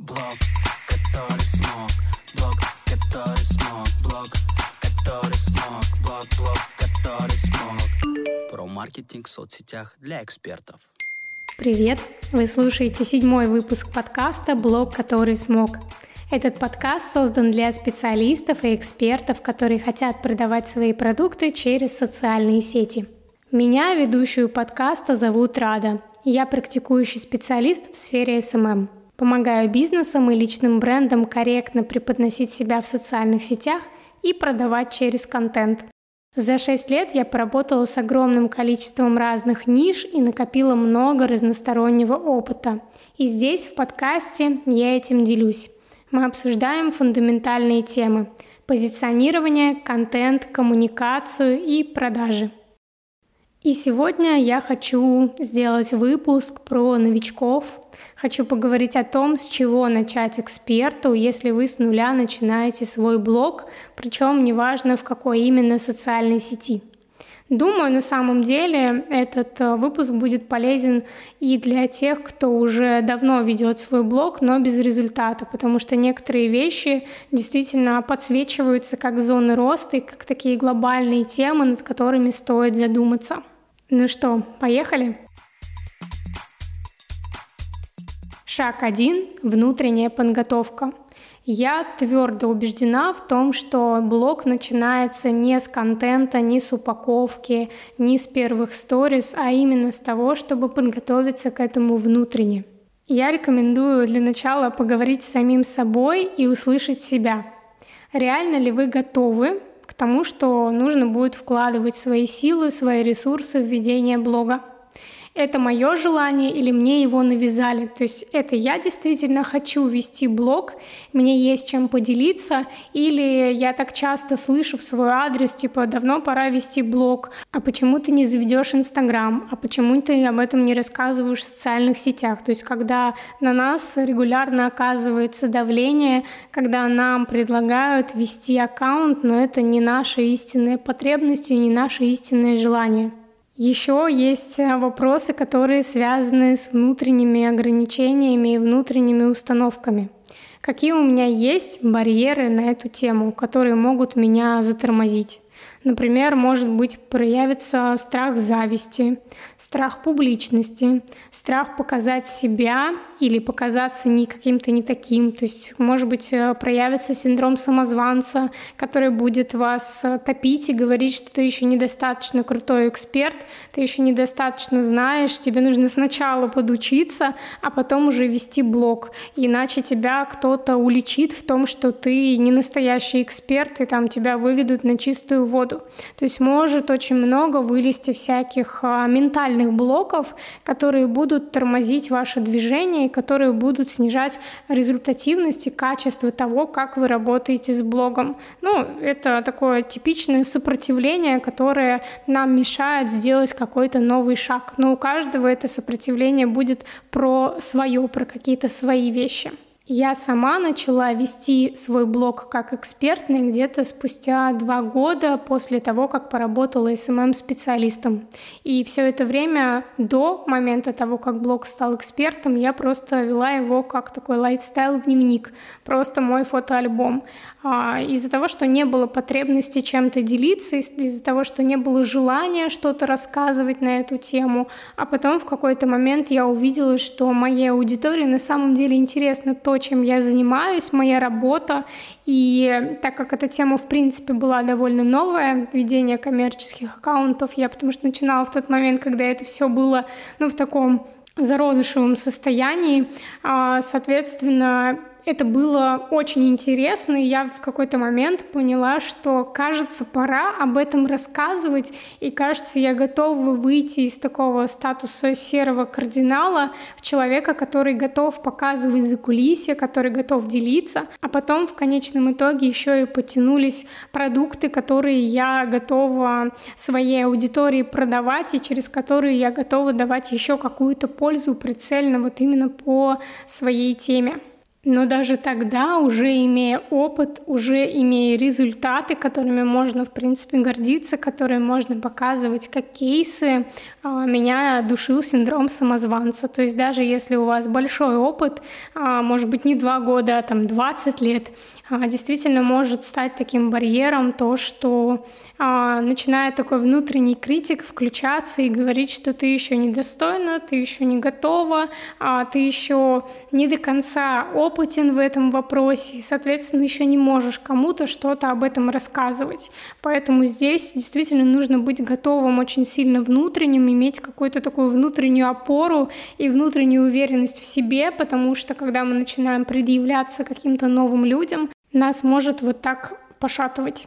Блог, который смог, блог, который смог, блог, который смог, блог, блог, который смог. Про маркетинг в соцсетях для экспертов. Привет! Вы слушаете седьмой выпуск подкаста «Блог, который смог». Этот подкаст создан для специалистов и экспертов, которые хотят продавать свои продукты через социальные сети. Меня, ведущую подкаста, зовут Рада. Я практикующий специалист в сфере SMM. Помогаю бизнесам и личным брендам корректно преподносить себя в социальных сетях и продавать через контент. За 6 лет я поработала с огромным количеством разных ниш и накопила много разностороннего опыта. И здесь, в подкасте, я этим делюсь. Мы обсуждаем фундаментальные темы – позиционирование, контент, коммуникацию и продажи – и сегодня я хочу сделать выпуск про новичков. Хочу поговорить о том, с чего начать эксперту, если вы с нуля начинаете свой блог, причем неважно в какой именно социальной сети. Думаю, на самом деле этот э, выпуск будет полезен и для тех, кто уже давно ведет свой блог, но без результата, потому что некоторые вещи действительно подсвечиваются как зоны роста и как такие глобальные темы, над которыми стоит задуматься. Ну что, поехали? Шаг один – внутренняя подготовка. Я твердо убеждена в том, что блог начинается не с контента, не с упаковки, не с первых сторис, а именно с того, чтобы подготовиться к этому внутренне. Я рекомендую для начала поговорить с самим собой и услышать себя. Реально ли вы готовы к тому, что нужно будет вкладывать свои силы, свои ресурсы в ведение блога это мое желание или мне его навязали. То есть это я действительно хочу вести блог, мне есть чем поделиться, или я так часто слышу в свой адрес, типа, давно пора вести блог, а почему ты не заведешь Инстаграм, а почему ты об этом не рассказываешь в социальных сетях. То есть когда на нас регулярно оказывается давление, когда нам предлагают вести аккаунт, но это не наша истинная потребность и не наше истинное желание. Еще есть э, вопросы, которые связаны с внутренними ограничениями и внутренними установками. Какие у меня есть барьеры на эту тему, которые могут меня затормозить? Например, может быть, проявится страх зависти, страх публичности, страх показать себя или показаться не каким-то не таким. То есть, может быть, э, проявится синдром самозванца, который будет вас э, топить и говорить, что ты еще недостаточно крутой эксперт, ты еще недостаточно знаешь, тебе нужно сначала подучиться, а потом уже вести блог. Иначе тебя кто-то уличит в том, что ты не настоящий эксперт, и там тебя выведут на чистую воду году. То есть может очень много вылезти всяких а, ментальных блоков, которые будут тормозить ваше движение и которые будут снижать результативность и качество того, как вы работаете с блогом. Ну, это такое типичное сопротивление, которое нам мешает сделать какой-то новый шаг. Но у каждого это сопротивление будет про свое, про какие-то свои вещи. Я сама начала вести свой блог как экспертный где-то спустя два года после того, как поработала SMM-специалистом. И все это время до момента того, как блог стал экспертом, я просто вела его как такой лайфстайл-дневник, просто мой фотоальбом. А, из-за того, что не было потребности чем-то делиться, из-за того, что не было желания что-то рассказывать на эту тему, а потом в какой-то момент я увидела, что моей аудитории на самом деле интересно то, чем я занимаюсь, моя работа. И так как эта тема, в принципе, была довольно новая, ведение коммерческих аккаунтов, я потому что начинала в тот момент, когда это все было, ну, в таком зародышевом состоянии, а, соответственно, это было очень интересно, и я в какой-то момент поняла, что, кажется, пора об этом рассказывать, и, кажется, я готова выйти из такого статуса серого кардинала в человека, который готов показывать за кулисье, который готов делиться, а потом в конечном итоге еще и потянулись продукты, которые я готова своей аудитории продавать, и через которые я готова давать еще какую-то пользу прицельно вот именно по своей теме. Но даже тогда, уже имея опыт, уже имея результаты, которыми можно, в принципе, гордиться, которые можно показывать как кейсы, а, меня душил синдром самозванца. То есть даже если у вас большой опыт, а, может быть, не два года, а там 20 лет, действительно может стать таким барьером то, что а, начинает такой внутренний критик включаться и говорить, что ты еще недостойна, ты еще не готова, а, ты еще не до конца опытен в этом вопросе, и, соответственно, еще не можешь кому-то что-то об этом рассказывать. Поэтому здесь действительно нужно быть готовым очень сильно внутренним, иметь какую-то такую внутреннюю опору и внутреннюю уверенность в себе, потому что когда мы начинаем предъявляться каким-то новым людям, нас может вот так пошатывать.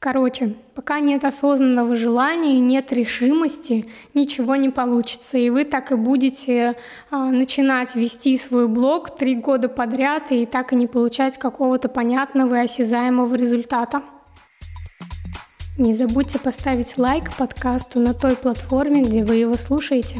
Короче, пока нет осознанного желания и нет решимости, ничего не получится. И вы так и будете а, начинать вести свой блог три года подряд и так и не получать какого-то понятного и осязаемого результата. Не забудьте поставить лайк подкасту на той платформе, где вы его слушаете.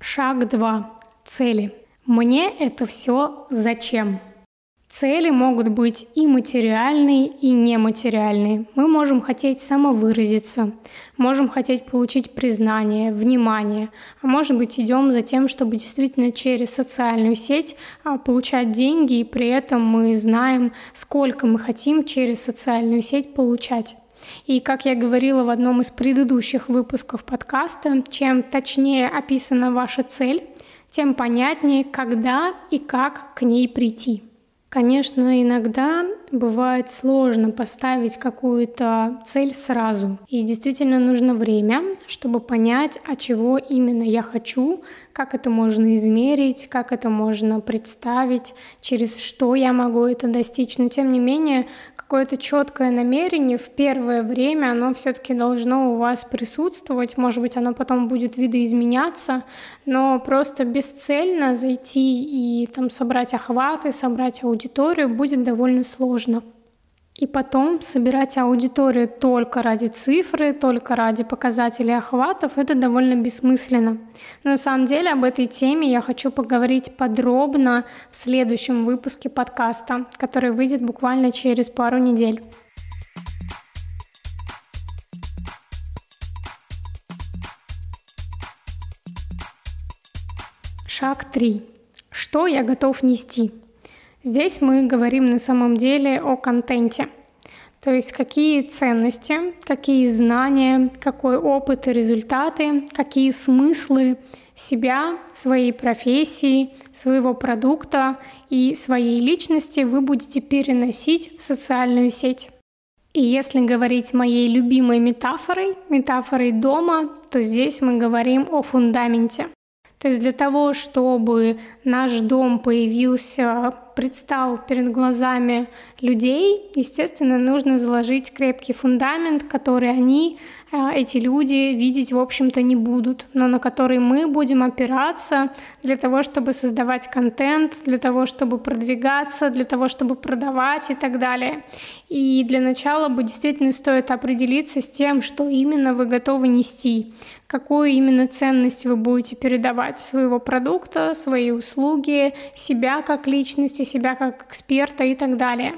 Шаг 2. Цели. Мне это все зачем? Цели могут быть и материальные, и нематериальные. Мы можем хотеть самовыразиться, можем хотеть получить признание, внимание, а может быть идем за тем, чтобы действительно через социальную сеть а, получать деньги, и при этом мы знаем, сколько мы хотим через социальную сеть получать. И как я говорила в одном из предыдущих выпусков подкаста, чем точнее описана ваша цель, тем понятнее, когда и как к ней прийти. Конечно, иногда бывает сложно поставить какую-то цель сразу. И действительно нужно время, чтобы понять, а чего именно я хочу, как это можно измерить, как это можно представить, через что я могу это достичь. Но тем не менее, какое-то четкое намерение в первое время, оно все-таки должно у вас присутствовать. Может быть, оно потом будет видоизменяться, но просто бесцельно зайти и там собрать охваты, собрать аудиторию будет довольно сложно. И потом собирать аудиторию только ради цифры, только ради показателей охватов, это довольно бессмысленно. Но на самом деле об этой теме я хочу поговорить подробно в следующем выпуске подкаста, который выйдет буквально через пару недель. Шаг 3. Что я готов нести? Здесь мы говорим на самом деле о контенте. То есть какие ценности, какие знания, какой опыт и результаты, какие смыслы себя, своей профессии, своего продукта и своей личности вы будете переносить в социальную сеть. И если говорить моей любимой метафорой, метафорой дома, то здесь мы говорим о фундаменте. То есть для того, чтобы наш дом появился, предстал перед глазами людей, естественно, нужно заложить крепкий фундамент, который они а, эти люди видеть, в общем-то, не будут, но на который мы будем опираться для того, чтобы создавать контент, для того, чтобы продвигаться, для того, чтобы продавать и так далее. И для начала бы действительно стоит определиться с тем, что именно вы готовы нести, какую именно ценность вы будете передавать своего продукта, свои услуги, себя как личности, себя как эксперта и так далее.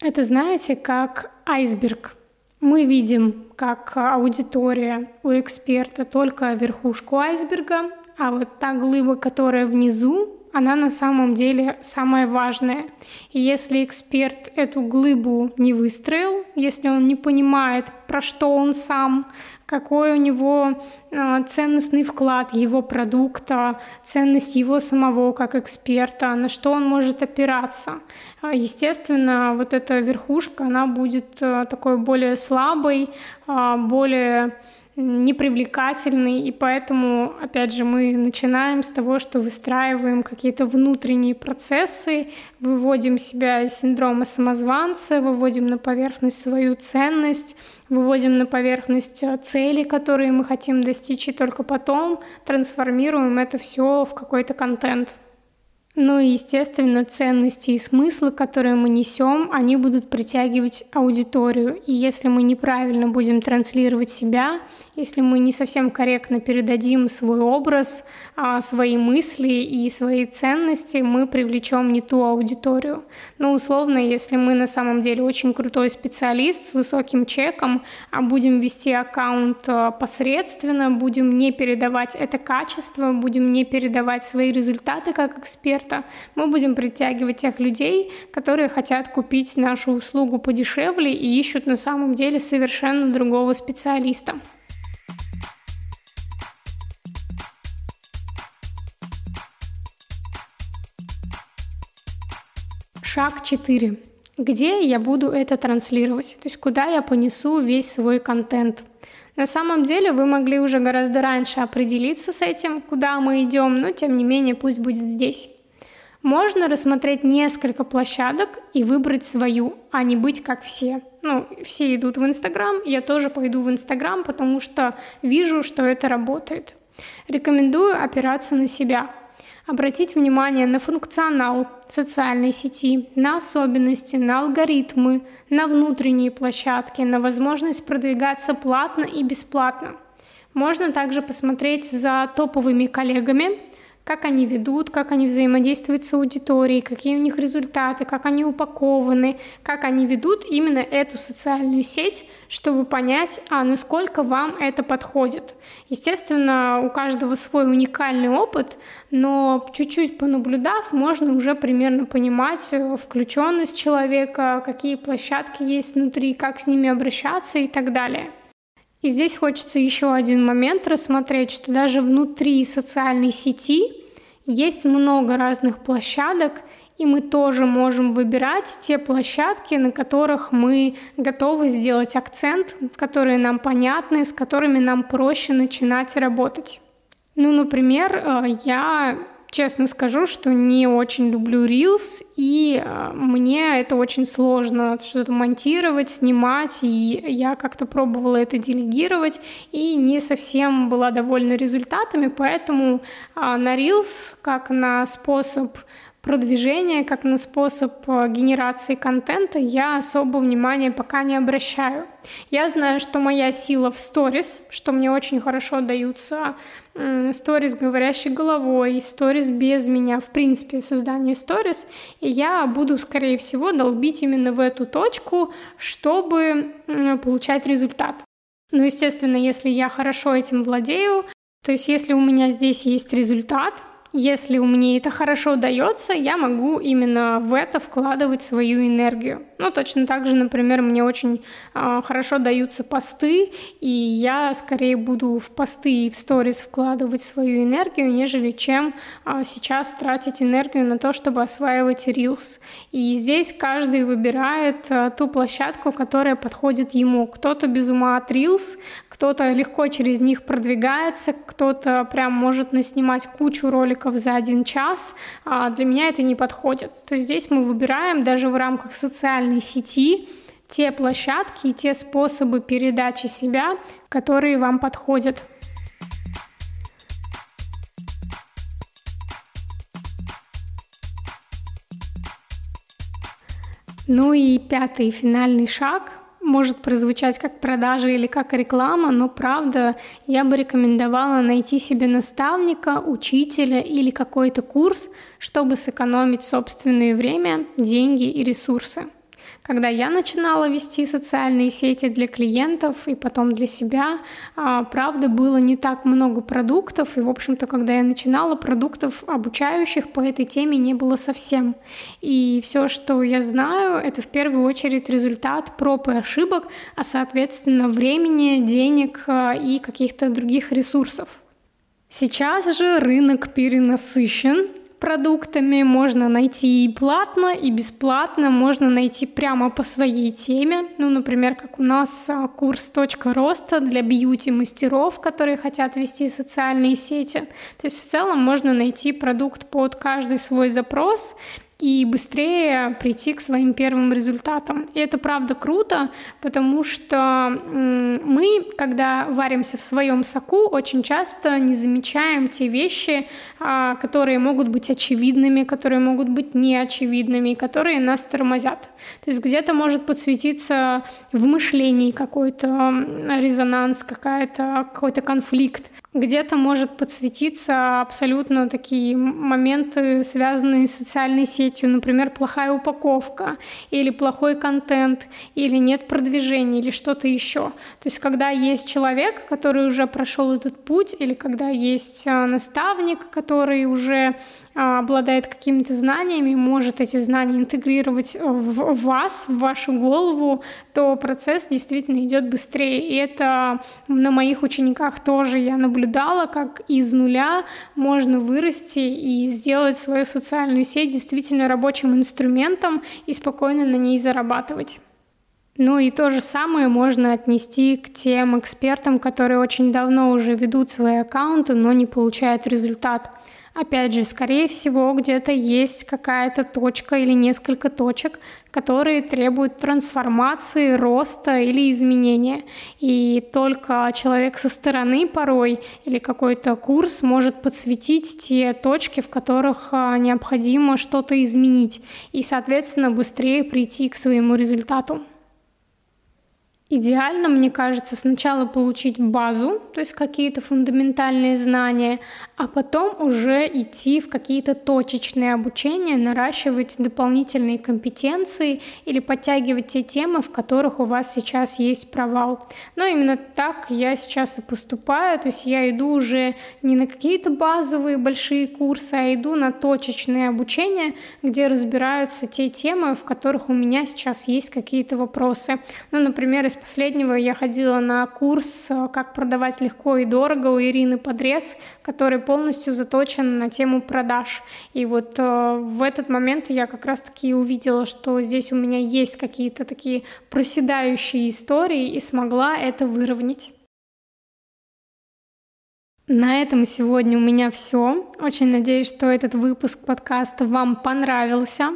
Это, знаете, как айсберг – мы видим, как аудитория у эксперта только верхушку айсберга, а вот та глыба, которая внизу, она на самом деле самая важная. И если эксперт эту глыбу не выстроил, если он не понимает, про что он сам, какой у него а, ценностный вклад его продукта, ценность его самого как эксперта, на что он может опираться. А, естественно, вот эта верхушка, она будет а, такой более слабой, более непривлекательный, и поэтому, опять же, мы начинаем с того, что выстраиваем какие-то внутренние процессы, выводим себя из синдрома самозванца, выводим на поверхность свою ценность, выводим на поверхность э, цели, которые мы хотим достичь, и только потом трансформируем это все в какой-то контент. Ну и, естественно, ценности и смыслы, которые мы несем, они будут притягивать аудиторию. И если мы неправильно будем транслировать себя если мы не совсем корректно передадим свой образ, а, свои мысли и свои ценности, мы привлечем не ту аудиторию. Но условно, если мы на самом деле очень крутой специалист с высоким чеком, а будем вести аккаунт а, посредственно, будем не передавать это качество, будем не передавать свои результаты как эксперта, мы будем притягивать тех людей, которые хотят купить нашу услугу подешевле и ищут на самом деле совершенно другого специалиста. Шаг 4. Где я буду это транслировать? То есть куда я понесу весь свой контент? На самом деле вы могли уже гораздо раньше определиться с этим, куда мы идем, но тем не менее пусть будет здесь. Можно рассмотреть несколько площадок и выбрать свою, а не быть как все. Ну, все идут в Инстаграм, я тоже пойду в Инстаграм, потому что вижу, что это работает. Рекомендую опираться на себя, обратить внимание на функционал социальной сети, на особенности, на алгоритмы, на внутренние площадки, на возможность продвигаться платно и бесплатно. Можно также посмотреть за топовыми коллегами, как они ведут, как они взаимодействуют с аудиторией, какие у них результаты, как они упакованы, как они ведут именно эту социальную сеть, чтобы понять, а насколько вам это подходит. Естественно, у каждого свой уникальный опыт, но чуть-чуть понаблюдав, можно уже примерно понимать э, включенность человека, какие площадки есть внутри, как с ними обращаться и так далее. И здесь хочется еще один момент рассмотреть, что даже внутри социальной сети есть много разных площадок, и мы тоже можем выбирать те площадки, на которых мы готовы сделать акцент, которые нам понятны, с которыми нам проще начинать работать. Ну, например, э, я честно скажу, что не очень люблю Reels, и э, мне это очень сложно что-то монтировать, снимать, и я как-то пробовала это делегировать, и не совсем была довольна результатами, поэтому а, на Reels, как на способ продвижения, как на способ э, генерации контента, я особо внимания пока не обращаю. Я знаю, что моя сила в сторис, что мне очень хорошо даются сторис говорящей головой, сторис без меня, в принципе, создание сторис, и я буду, скорее всего, долбить именно в эту точку, чтобы получать результат. Ну, естественно, если я хорошо этим владею, то есть если у меня здесь есть результат, если мне это хорошо дается, я могу именно в это вкладывать свою энергию. Ну, точно так же, например, мне очень э, хорошо даются посты, и я скорее буду в посты и в сторис вкладывать свою энергию, нежели чем э, сейчас тратить энергию на то, чтобы осваивать Reels. И здесь каждый выбирает э, ту площадку, которая подходит ему. Кто-то без ума от Reels, кто-то легко через них продвигается, кто-то прям может наснимать кучу роликов за один час. А для меня это не подходит. То есть здесь мы выбираем даже в рамках социальной сети те площадки и те способы передачи себя, которые вам подходят. Ну и пятый финальный шаг может прозвучать как продажа или как реклама, но правда я бы рекомендовала найти себе наставника, учителя или какой-то курс, чтобы сэкономить собственное время, деньги и ресурсы. Когда я начинала вести социальные сети для клиентов и потом для себя, а, правда, было не так много продуктов, и, в общем-то, когда я начинала, продуктов обучающих по этой теме не было совсем. И все, что я знаю, это в первую очередь результат проб и ошибок, а, соответственно, времени, денег а, и каких-то других ресурсов. Сейчас же рынок перенасыщен, продуктами, можно найти и платно, и бесплатно, можно найти прямо по своей теме. Ну, например, как у нас а, курс «Точка роста» для бьюти-мастеров, которые хотят вести социальные сети. То есть в целом можно найти продукт под каждый свой запрос, и быстрее прийти к своим первым результатам. И это правда круто, потому что мы, когда варимся в своем соку, очень часто не замечаем те вещи, а, которые могут быть очевидными, которые могут быть неочевидными, которые нас тормозят. То есть где-то может подсветиться в мышлении какой-то резонанс, какая-то, какой-то конфликт. Где-то может подсветиться абсолютно такие моменты, связанные с социальной сетью, например, плохая упаковка или плохой контент, или нет продвижения, или что-то еще. То есть когда есть человек, который уже прошел этот путь, или когда есть а, наставник, который уже обладает какими-то знаниями, может эти знания интегрировать в вас, в вашу голову, то процесс действительно идет быстрее. И это на моих учениках тоже я наблюдала, как из нуля можно вырасти и сделать свою социальную сеть действительно рабочим инструментом и спокойно на ней зарабатывать. Ну и то же самое можно отнести к тем экспертам, которые очень давно уже ведут свои аккаунты, но не получают результат. Опять же, скорее всего, где-то есть какая-то точка или несколько точек, которые требуют трансформации, роста или изменения. И только человек со стороны порой или какой-то курс может подсветить те точки, в которых а, необходимо что-то изменить и, соответственно, быстрее прийти к своему результату. Идеально, мне кажется, сначала получить базу, то есть какие-то фундаментальные знания, а потом уже идти в какие-то точечные обучения, наращивать дополнительные компетенции или подтягивать те темы, в которых у вас сейчас есть провал. Но именно так я сейчас и поступаю, то есть я иду уже не на какие-то базовые большие курсы, а иду на точечные обучения, где разбираются те темы, в которых у меня сейчас есть какие-то вопросы. Ну, например, из последнего я ходила на курс э, «Как продавать легко и дорого» у Ирины Подрез, который полностью заточен на тему продаж. И вот э, в этот момент я как раз-таки увидела, что здесь у меня есть какие-то такие проседающие истории и смогла это выровнять. На этом сегодня у меня все. Очень надеюсь, что этот выпуск подкаста вам понравился.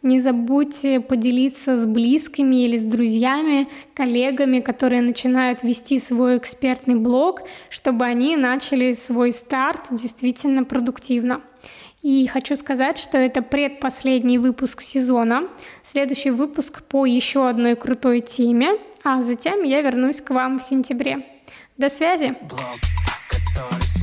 Не забудьте поделиться с близкими или с друзьями, коллегами, которые начинают вести свой экспертный блог, чтобы они начали свой старт действительно продуктивно. И хочу сказать, что это предпоследний выпуск сезона. Следующий выпуск по еще одной крутой теме, а затем я вернусь к вам в сентябре. До связи! блог, который смог,